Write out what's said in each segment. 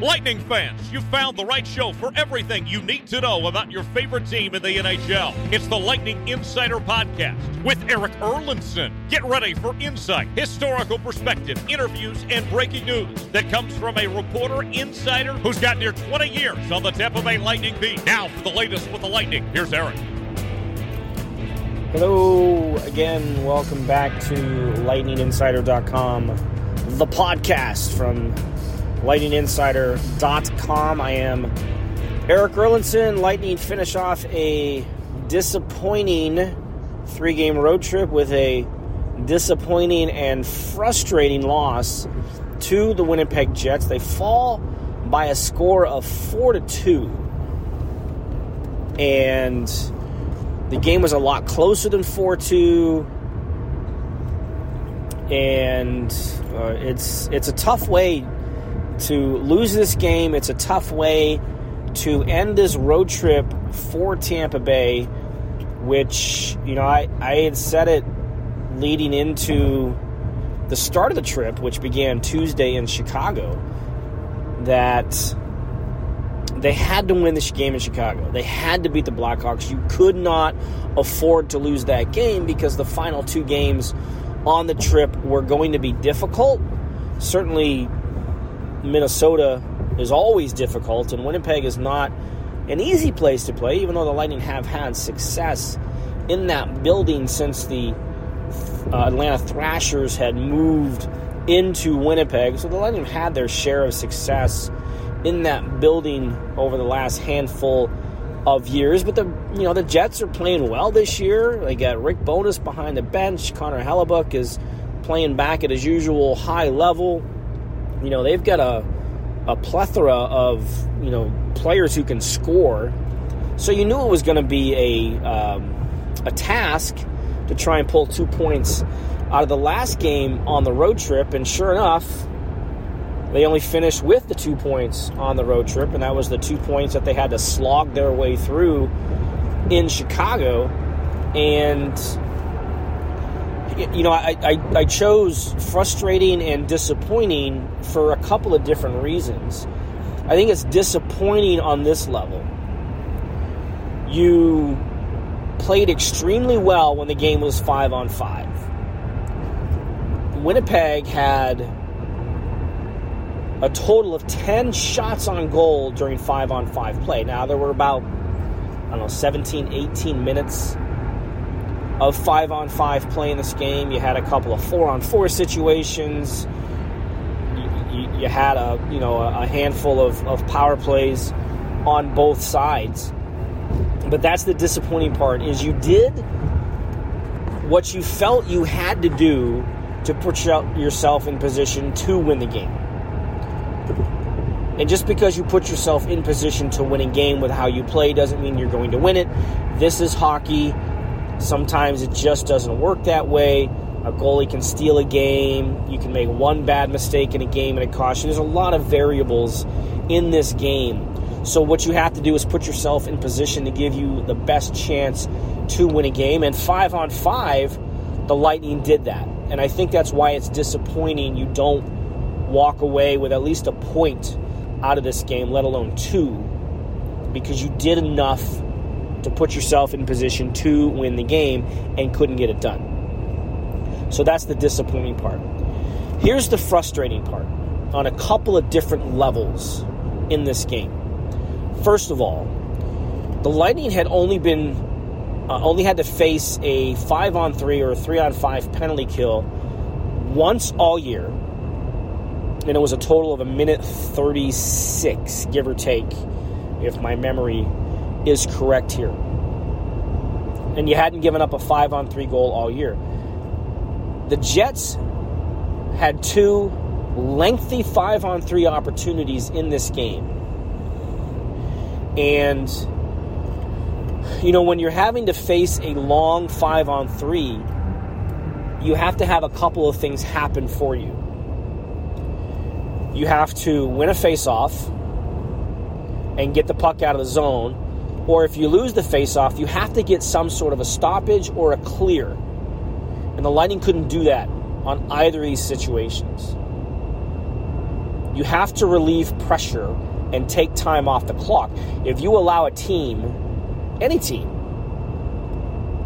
Lightning fans, you found the right show for everything you need to know about your favorite team in the NHL. It's the Lightning Insider Podcast with Erik Erlendsson. Get ready for insight, historical perspective, interviews, and breaking news that comes from a reporter insider who's got near 20 years on the tip of a Lightning beat. Now for the latest with the Lightning, here's Erik. Hello again. Welcome back to lightninginsider.com, the podcast from lightninginsider.com. I am Erik Erlendsson. Lightning finish off a disappointing three game road trip with a disappointing and frustrating loss to the Winnipeg Jets. They fall by a score of 4 to 2. And the game was a lot closer than 4 2 and uh, it's it's a tough way to lose this game. It's a tough way to end this road trip for Tampa Bay, which, you know, I, I had said it leading into the start of the trip, which began Tuesday in Chicago, that they had to win this game in Chicago. They had to beat the Blackhawks. You could not afford to lose that game because the final two games on the trip were going to be difficult. Certainly, Minnesota is always difficult, and Winnipeg is not an easy place to play, even though the Lightning have had success in that building since the uh, Atlanta Thrashers had moved into Winnipeg. So the Lightning had their share of success in that building over the last handful of years. But the you know the Jets are playing well this year. They got Rick Bowness behind the bench. Connor Hellebuyck is playing back at his usual high level you know, they've got a, a plethora of, you know, players who can score. So you knew it was going to be a, um, a task to try and pull two points out of the last game on the road trip. And sure enough, they only finished with the two points on the road trip, and that was the two points that they had to slog their way through in Chicago. And you know, I, I, I, chose frustrating and disappointing for a couple of different reasons. I think it's disappointing on this level. You played extremely well when the game was five on five. Winnipeg had a total of 10 shots on goal during five on five play. Now, there were about, I don't know, 17, 18 minutes of five on five play in this game. You had a couple of four on four situations. You, you, you had a you know a handful of, of power plays on both sides. But that's the disappointing part is you did what you felt you had to do to put yourself in position to win the game. And just because you put yourself in position to win a game with how you play doesn't mean you're going to win it. This is hockey. Sometimes it just doesn't work that way. A goalie can steal a game. You can make one bad mistake in a game and it costs you. There's a lot of variables in this game. So, what you have to do is put yourself in position to give you the best chance to win a game. And five on five, the Lightning did that. And I think that's why it's disappointing you don't walk away with at least a point out of this game, let alone two, because you did enough to put yourself in position to win the game and couldn't get it done. So that's the disappointing part. Here's the frustrating part on a couple of different levels in this game. First of all, the Lightning had only been uh, only had to face a 5 on 3 or a 3 on 5 penalty kill once all year. And it was a total of a minute 36, give or take, if my memory is correct here. And you hadn't given up a five on three goal all year. The Jets had two lengthy five on three opportunities in this game. And, you know, when you're having to face a long five on three, you have to have a couple of things happen for you. You have to win a face off and get the puck out of the zone. Or if you lose the face off, you have to get some sort of a stoppage or a clear. And the Lightning couldn't do that on either of these situations. You have to relieve pressure and take time off the clock. If you allow a team, any team,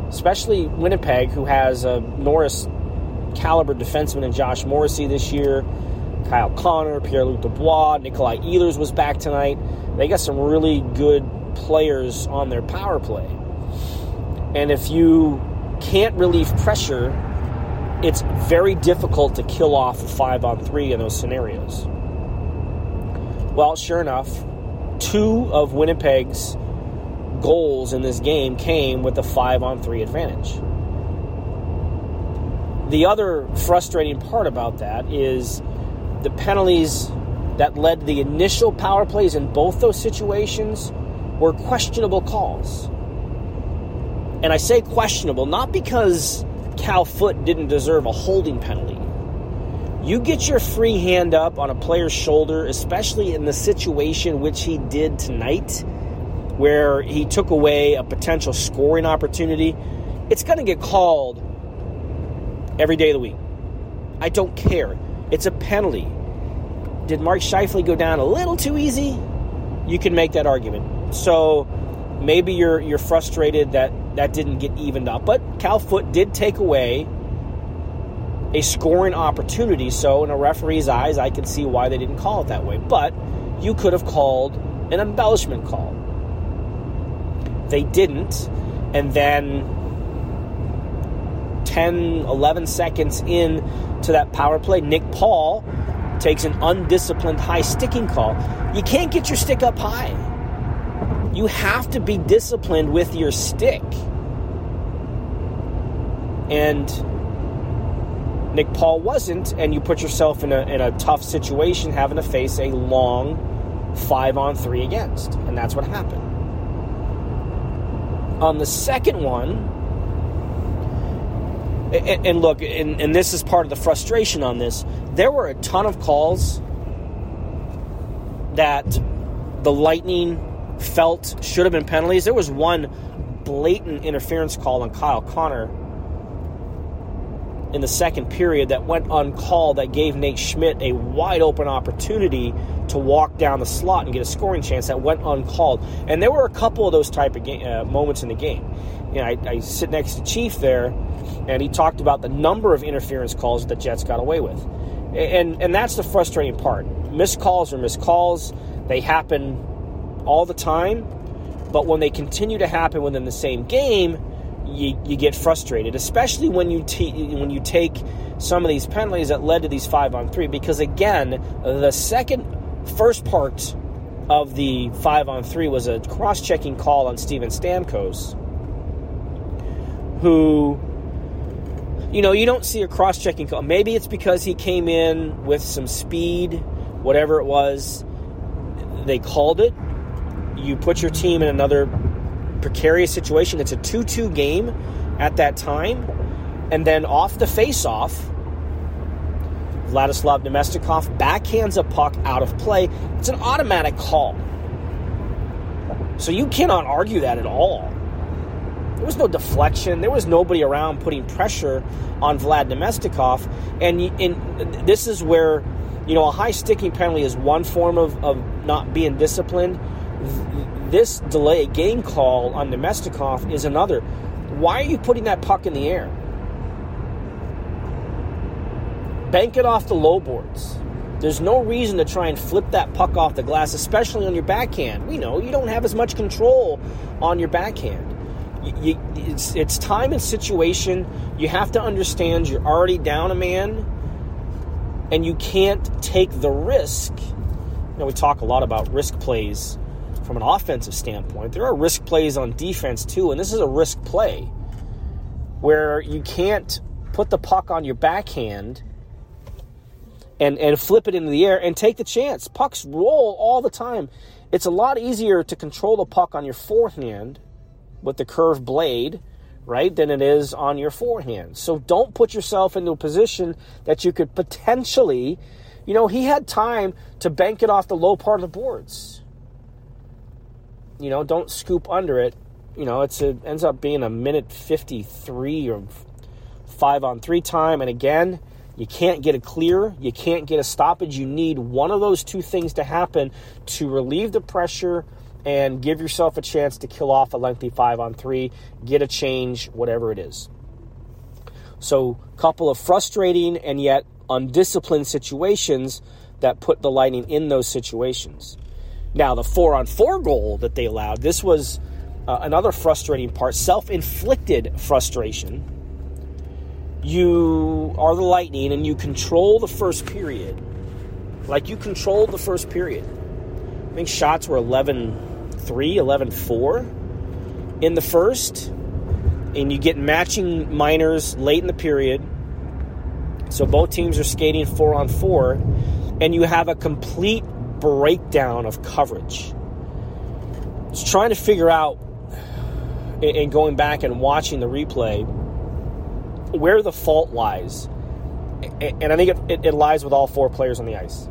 especially Winnipeg, who has a Norris caliber defenseman in Josh Morrissey this year, Kyle Connor, Pierre Luc Dubois, Nikolai Ehlers was back tonight. They got some really good players on their power play. And if you can't relieve pressure, it's very difficult to kill off a five on three in those scenarios. Well, sure enough, two of Winnipeg's goals in this game came with a five on three advantage. The other frustrating part about that is the penalties that led the initial power plays in both those situations were questionable calls. And I say questionable not because Cal Foote didn't deserve a holding penalty. You get your free hand up on a player's shoulder, especially in the situation which he did tonight, where he took away a potential scoring opportunity, it's going to get called every day of the week. I don't care. It's a penalty. Did Mark Scheifele go down a little too easy? You can make that argument. So maybe you're you're frustrated that that didn't get evened up, but Cal Foote did take away a scoring opportunity. So, in a referee's eyes, I can see why they didn't call it that way. But you could have called an embellishment call. They didn't. And then 10, 11 seconds in to that power play, Nick Paul takes an undisciplined high sticking call. You can't get your stick up high. You have to be disciplined with your stick. And Nick Paul wasn't, and you put yourself in a, in a tough situation having to face a long five on three against. And that's what happened. On the second one, and, look, and, and this is part of the frustration on this, there were a ton of calls that the Lightning felt should have been penalties. There was one blatant interference call on Kyle Connor in the second period that went uncalled that gave Nate Schmidt a wide open opportunity to walk down the slot and get a scoring chance that went uncalled. And there were a couple of those type of uh, moments in the game. You know, I, I sit next to Chief there, and he talked about the number of interference calls that the Jets got away with. And, and that's the frustrating part. Missed calls are missed calls. They happen all the time. But when they continue to happen within the same game, you, you get frustrated, especially when you t- when you take some of these penalties that led to these five on three. Because again, the second first part of the five on three was a cross checking call on Steven Stamkos, who you know you don't see a cross checking call. Maybe it's because he came in with some speed, whatever it was. They called it. You put your team in another precarious situation. It's a 2 2 game at that time. And then off the face off, Vladislav Namestnikov backhands a puck out of play. It's an automatic call. So you cannot argue that at all. There was no deflection. There was nobody around putting pressure on Vlad Namestnikov. And, and this is where, you know, a high sticking penalty is one form of, of not being disciplined this delay game call on Namestnikov is another. Why are you putting that puck in the air? Bank it off the low boards. There's no reason to try and flip that puck off the glass, especially on your backhand. We know you don't have as much control on your backhand. You, you, it's, it's time and situation. You have to understand you're already down a man, and you can't take the risk. You know, we talk a lot about risk plays from an offensive standpoint. There are risk plays on defense too, and this is a risk play where you can't put the puck on your backhand and, and flip it into the air and take the chance. Pucks roll all the time. It's a lot easier to control the puck on your forehand with the curved blade, right, than it is on your forehand. So don't put yourself into a position that you could potentially, you know, he had time to bank it off the low part of the boards. You know, don't scoop under it. You know, it's a, ends up being a minute 53 or 5 on 3 time and again, you can't get a clear, you can't get a stoppage. You need one of those two things to happen to relieve the pressure and give yourself a chance to kill off a lengthy five on three, get a change, whatever it is. So, a couple of frustrating and yet undisciplined situations that put the Lightning in those situations. Now, the four on four goal that they allowed, this was uh, another frustrating part, self inflicted frustration you are the Lightning and you control the first period. Like you controlled the first period. I think shots were 11 3, 11 4 in the first. And you get matching minors late in the period. So both teams are skating four on four. And you have a complete breakdown of coverage. It's trying to figure out, and going back and watching the replay, where the fault lies, and I think it, it, it lies with all four players on the ice.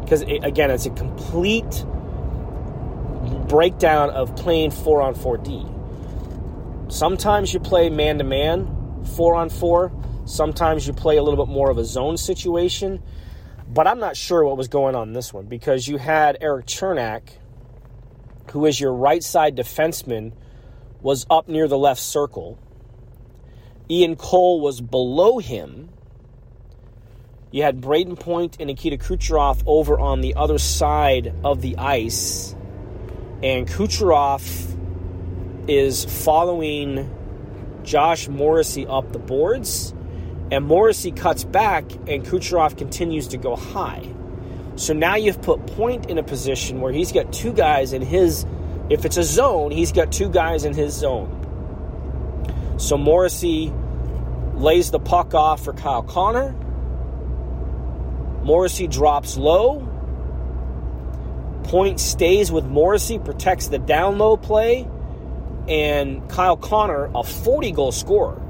Because it, again, it's a complete breakdown of playing four on four D. Sometimes you play man to man, four on four. Sometimes you play a little bit more of a zone situation. But I'm not sure what was going on this one because you had Erik Cernak, who is your right side defenseman, was up near the left circle. Ian Cole was below him. You had Brayden Point and Nikita Kucherov over on the other side of the ice. And Kucherov is following Josh Morrissey up the boards. And Morrissey cuts back, and Kucherov continues to go high. So now you've put Point in a position where he's got two guys in his if it's a zone, he's got two guys in his zone. So Morrissey lays the puck off for Kyle Connor. Morrissey drops low. Point stays with Morrissey, protects the down low play. And Kyle Connor, a 40 goal scorer.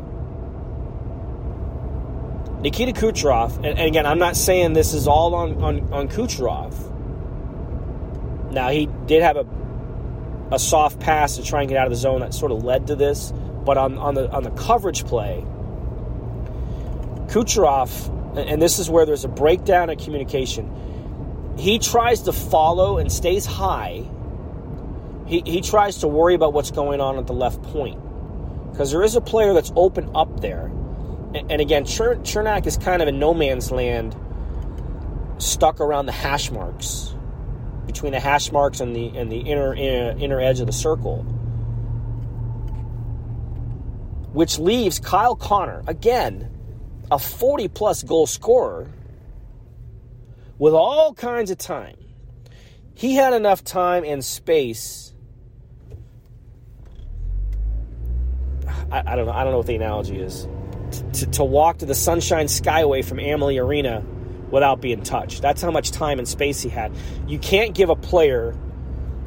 Nikita Kucherov, and, and again, I'm not saying this is all on, on, on Kucherov. Now, he did have a a soft pass to try and get out of the zone that sort of led to this. But on, on the on the coverage play, Kucherov, and this is where there's a breakdown in communication. He tries to follow and stays high. He, he tries to worry about what's going on at the left point because there is a player that's open up there. And, again, Cernak is kind of in no man's land, stuck around the hash marks between the hash marks and the and the inner inner, inner edge of the circle. Which leaves Kyle Connor again a 40 plus goal scorer with all kinds of time. He had enough time and space. I, I don't know. I don't know what the analogy is. To, to walk to the Sunshine Skyway from Amalie Arena without being touched. That's how much time and space he had. You can't give a player,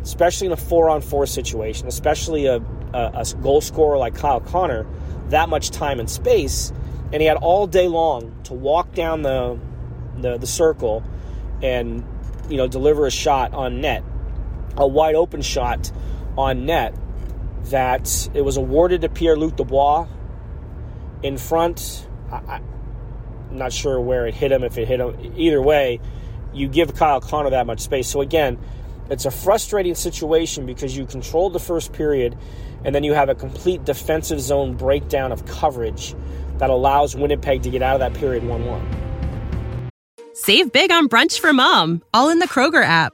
especially in a four on four situation, especially a, a, a goal scorer like Kyle Connor, that much time and space. And he had all day long to walk down the, the, the circle and you know deliver a shot on net, a wide open shot on net that it was awarded to Pierre Luc Dubois in front. I, I'm not sure where it hit him, if it hit him. Either way, you give Kyle Connor that much space. So again, it's a frustrating situation because you controlled the first period and then you have a complete defensive zone breakdown of coverage that allows Winnipeg to get out of that period 1 1. Save big on brunch for mom, all in the Kroger app.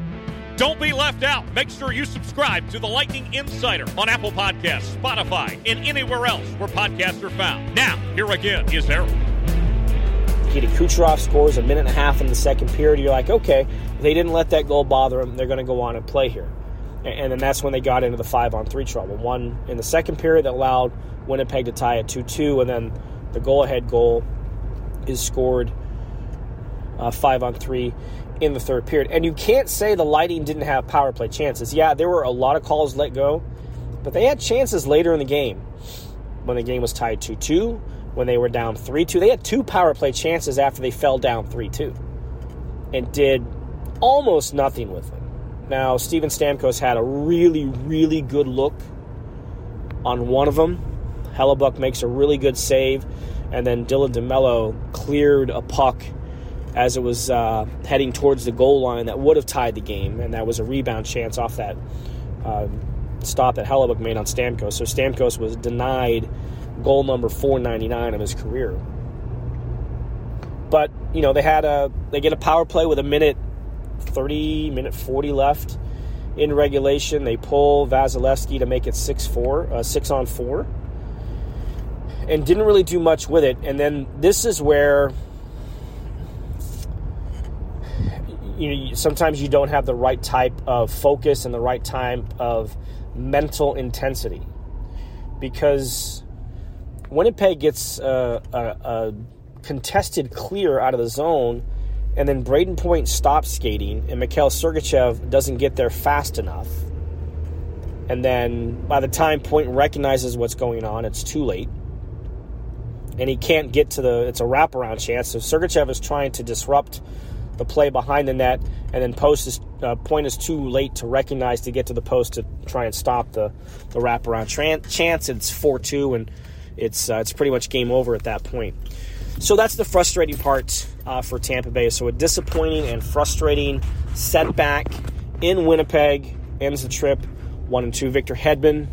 Don't be left out. Make sure you subscribe to the Lightning Insider on Apple Podcasts, Spotify, and anywhere else where podcasts are found. Now, here again is Erik. Nikita Kucherov scores a minute and a half in the second period. You're like, okay, they didn't let that goal bother them. They're going to go on and play here. And then that's when they got into the five on three trouble. One in the second period that allowed Winnipeg to tie at 2 2, and then the goal ahead goal is scored uh, five on three in the third period. And you can't say the Lightning didn't have power play chances. Yeah, there were a lot of calls let go, but they had chances later in the game when the game was tied 2 2 when they were down 3 2. They had two power play chances after they fell down 3 2 and did almost nothing with them. Now, Steven Stamkos had a really, really good look on one of them. Hellebuyck makes a really good save, and then Dylan DeMelo cleared a puck as it was uh, heading towards the goal line that would have tied the game, and that was a rebound chance off that uh, stop that Hellebuyck made on Stamkos. So Stamkos was denied goal number 499 of his career. But you know they had a they get a power play with a minute 30 minute 40 left in regulation. They pull Vasilevskiy to make it six four uh, six on four, and didn't really do much with it. And then this is where you know sometimes you don't have the right type of focus and the right type of mental intensity because Winnipeg gets a, a, a contested clear out of the zone, and then Brayden Point stops skating, and Mikhail Sergachev doesn't get there fast enough. And then by the time Point recognizes what's going on, it's too late. And he can't get to the, it's a wraparound chance. So Sergachev is trying to disrupt the play behind the net, and then post is, uh, Point is too late to recognize to get to the post to try and stop the, the wraparound Tran- chance. It's 4 2, and it's uh, it's pretty much game over at that point. So that's the frustrating part uh, for Tampa Bay. So a disappointing and frustrating setback in Winnipeg ends the trip. One and two. Victor Hedman,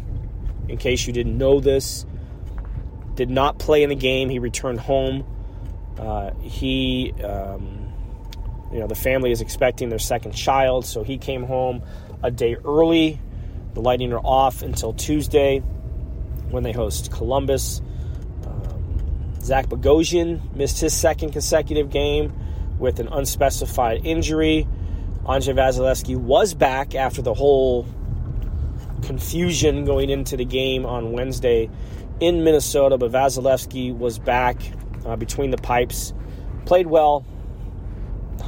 in case you didn't know this, did not play in the game. He returned home. Uh, he, um, you know, the family is expecting their second child, so he came home a day early. The Lightning are off until Tuesday when they host Columbus. Um, Zach Bogosian missed his second consecutive game with an unspecified injury. Andrei Vasilevskiy was back after the whole confusion going into the game on Wednesday in Minnesota, but Vasilevskiy was back uh, between the pipes, played well,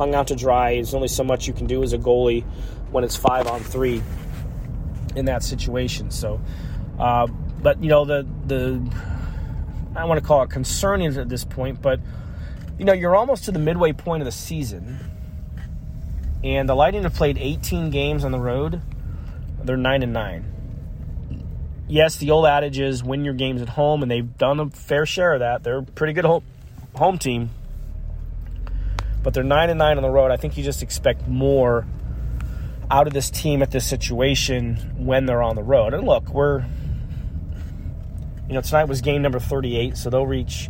hung out to dry. There's only so much you can do as a goalie when it's five on three in that situation. So, uh, but you know the the I want to call it concerning at this point, but you know you're almost to the midway point of the season, and the Lightning have played 18 games on the road. They're nine and nine. Yes, the old adage is win your games at home, and they've done a fair share of that. They're a pretty good home team, but they're nine and nine on the road. I think you just expect more out of this team at this situation when they're on the road. And look, we're you know, tonight was game number 38, so they'll reach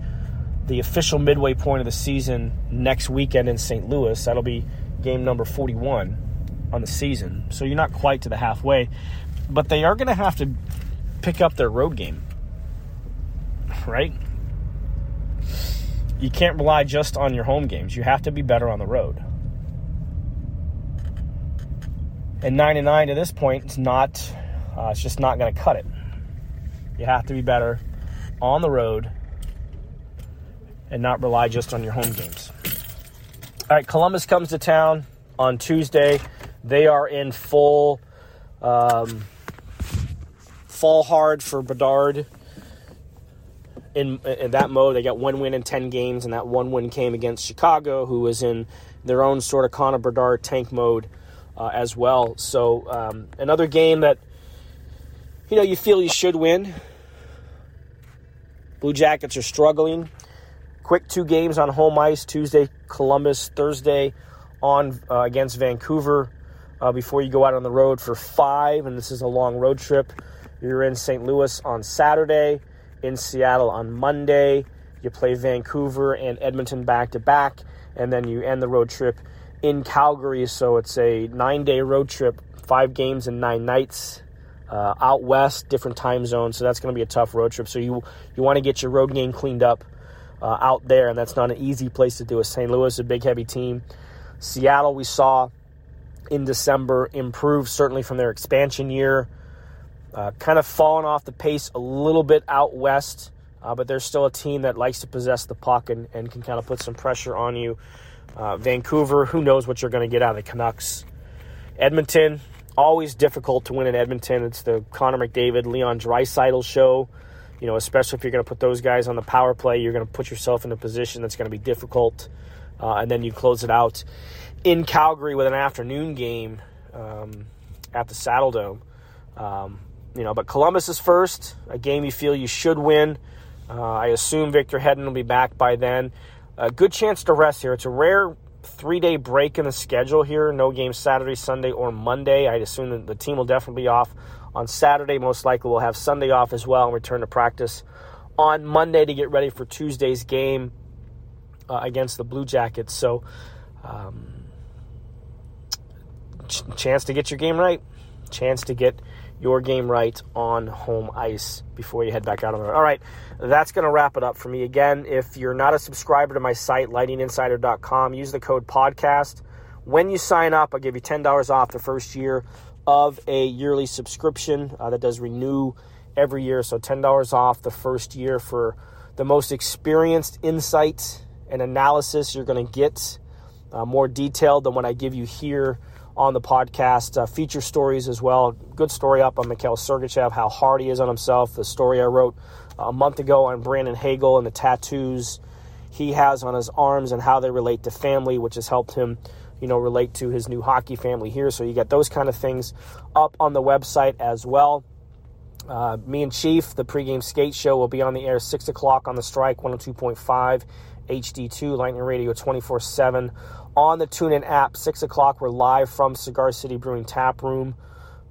the official midway point of the season next weekend in St. Louis. That'll be game number 41 on the season. So you're not quite to the halfway, but they are going to have to pick up their road game, right? You can't rely just on your home games. You have to be better on the road. And 99 to this point, it's not, uh, it's just not going to cut it. You have to be better on the road and not rely just on your home games. All right, Columbus comes to town on Tuesday. They are in full um, fall hard for Bedard. In, in that mode, they got one win in 10 games, and that one win came against Chicago, who was in their own sort of Connor Bedard tank mode uh, as well. So, um, another game that you know you feel you should win. Blue Jackets are struggling. Quick two games on home ice Tuesday, Columbus, Thursday on uh, against Vancouver uh, before you go out on the road for five. And this is a long road trip. You're in St. Louis on Saturday, in Seattle on Monday. You play Vancouver and Edmonton back to back, and then you end the road trip in Calgary. So it's a nine day road trip, five games and nine nights. Uh, out west, different time zones, so that's going to be a tough road trip. So you you want to get your road game cleaned up uh, out there, and that's not an easy place to do it. St. Louis, a big heavy team. Seattle, we saw in December improve certainly from their expansion year. Uh, kind of fallen off the pace a little bit out west, uh, but they're still a team that likes to possess the puck and, and can kind of put some pressure on you. Uh, Vancouver, who knows what you're going to get out of the Canucks. Edmonton, always difficult to win in Edmonton. It's the Connor McDavid, Leon Draisaitl show. You know, especially if you're going to put those guys on the power play, you're going to put yourself in a position that's going to be difficult, uh, and then you close it out in Calgary with an afternoon game um, at the Saddledome. Um, you know, but Columbus is first, a game you feel you should win. Uh, I assume Victor Hedman will be back by then. A good chance to rest here. It's a rare three day break in the schedule here. No games Saturday, Sunday, or Monday. I'd assume that the team will definitely be off on Saturday. Most likely we'll have Sunday off as well and return to practice on Monday to get ready for Tuesday's game uh, against the Blue Jackets. So, um, ch- chance to get your game right. Chance to get your game right on home ice before you head back out on the road. All right, that's going to wrap it up for me. Again, if you're not a subscriber to my site, lightninginsider.com, use the code podcast. When you sign up, I'll give you $10 off the first year of a yearly subscription uh, that does renew every year. So $10 off the first year for the most experienced insight and analysis you're going to get, uh, more detailed than what I give you here on the podcast. Uh, feature stories as well. Good story up on Mikhail Sergachev, how hard he is on himself. The story I wrote a month ago on Brandon Hagel and the tattoos he has on his arms and how they relate to family, which has helped him, you know, relate to his new hockey family here. So you get those kind of things up on the website as well. Uh, me and Chief, the pregame skate show, will be on the air 6 o'clock on the strike, 102.5 HD2, Lightning Radio 24 7 on the TuneIn app. Six o'clock, we're live from Cigar City Brewing Tap Room.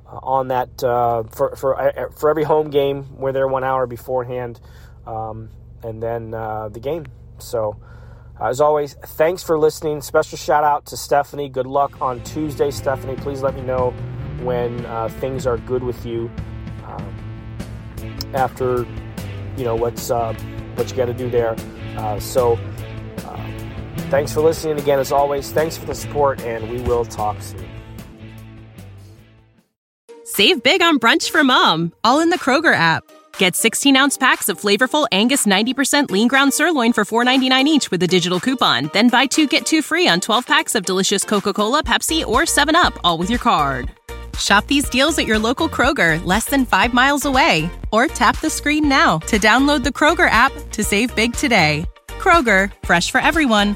Uh, on that uh, for for uh, for every home game, we're there one hour beforehand, um, and then uh, the game. So, as always, thanks for listening. Special shout out to Stephanie. Good luck on Tuesday, Stephanie. Please let me know when uh, things are good with you um, after you know what's uh, what you got to do there. so. Thanks for listening again, as always. Thanks for the support, and we will talk soon. Save big on brunch for mom, all in the Kroger app. Get 16 ounce packs of flavorful Angus 90% lean ground sirloin for $4.99 each with a digital coupon. Then buy two get two free on 12 packs of delicious Coca Cola, Pepsi, or 7UP, all with your card. Shop these deals at your local Kroger, less than five miles away. Or tap the screen now to download the Kroger app to save big today. Kroger, fresh for everyone.